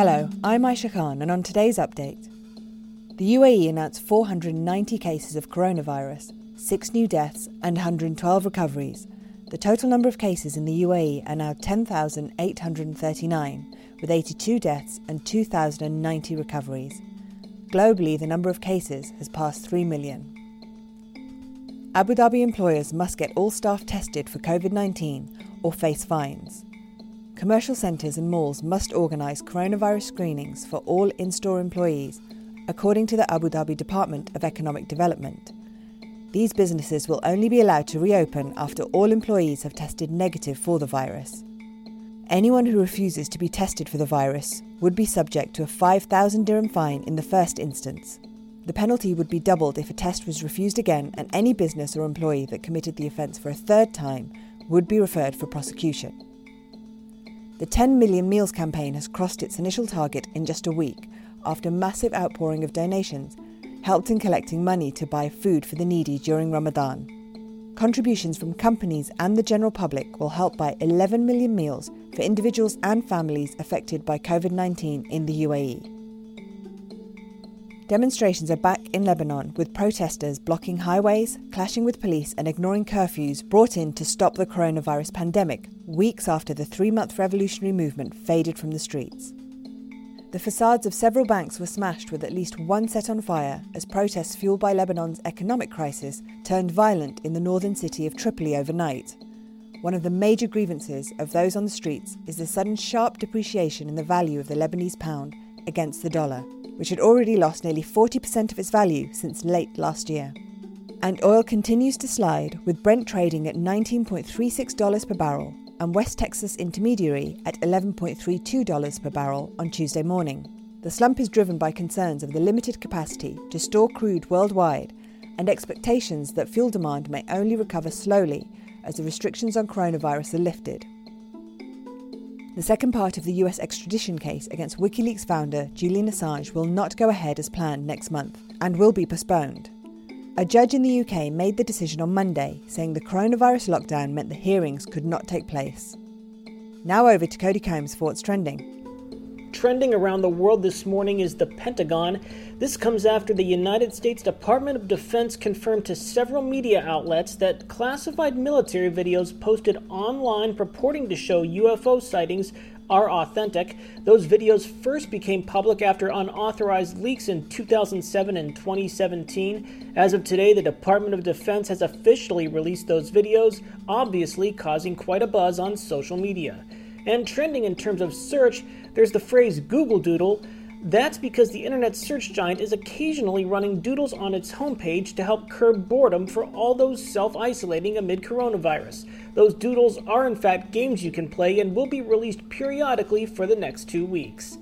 Hello, I'm Aisha Khan, and on today's update, the UAE announced 490 cases of coronavirus, 6 new deaths, and 112 recoveries. The total number of cases in the UAE are now 10,839, with 82 deaths and 2,090 recoveries. Globally, the number of cases has passed 3 million. Abu Dhabi employers must get all staff tested for COVID 19 or face fines. Commercial centres and malls must organise coronavirus screenings for all in store employees, according to the Abu Dhabi Department of Economic Development. These businesses will only be allowed to reopen after all employees have tested negative for the virus. Anyone who refuses to be tested for the virus would be subject to a 5,000 dirham fine in the first instance. The penalty would be doubled if a test was refused again, and any business or employee that committed the offence for a third time would be referred for prosecution. The 10 million meals campaign has crossed its initial target in just a week after massive outpouring of donations helped in collecting money to buy food for the needy during Ramadan. Contributions from companies and the general public will help buy 11 million meals for individuals and families affected by COVID 19 in the UAE. Demonstrations are back in Lebanon with protesters blocking highways, clashing with police, and ignoring curfews brought in to stop the coronavirus pandemic, weeks after the three month revolutionary movement faded from the streets. The facades of several banks were smashed with at least one set on fire as protests fueled by Lebanon's economic crisis turned violent in the northern city of Tripoli overnight. One of the major grievances of those on the streets is the sudden sharp depreciation in the value of the Lebanese pound against the dollar which had already lost nearly 40% of its value since late last year. And oil continues to slide, with Brent trading at $19.36 per barrel and West Texas Intermediary at $11.32 per barrel on Tuesday morning. The slump is driven by concerns of the limited capacity to store crude worldwide and expectations that fuel demand may only recover slowly as the restrictions on coronavirus are lifted. The second part of the US extradition case against WikiLeaks founder Julian Assange will not go ahead as planned next month and will be postponed. A judge in the UK made the decision on Monday, saying the coronavirus lockdown meant the hearings could not take place. Now over to Cody Combs for what's trending. Trending around the world this morning is the Pentagon. This comes after the United States Department of Defense confirmed to several media outlets that classified military videos posted online purporting to show UFO sightings are authentic. Those videos first became public after unauthorized leaks in 2007 and 2017. As of today, the Department of Defense has officially released those videos, obviously causing quite a buzz on social media. And trending in terms of search, there's the phrase Google Doodle. That's because the internet search giant is occasionally running doodles on its homepage to help curb boredom for all those self isolating amid coronavirus. Those doodles are, in fact, games you can play and will be released periodically for the next two weeks.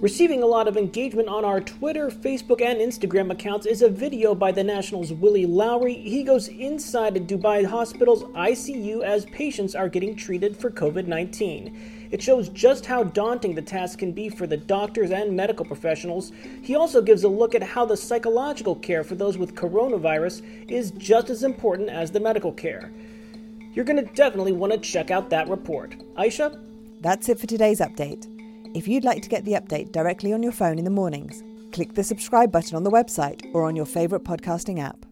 Receiving a lot of engagement on our Twitter, Facebook, and Instagram accounts is a video by the National's Willie Lowry. He goes inside a Dubai hospital's ICU as patients are getting treated for COVID 19. It shows just how daunting the task can be for the doctors and medical professionals. He also gives a look at how the psychological care for those with coronavirus is just as important as the medical care. You're going to definitely want to check out that report. Aisha? That's it for today's update. If you'd like to get the update directly on your phone in the mornings, click the subscribe button on the website or on your favourite podcasting app.